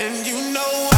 And you know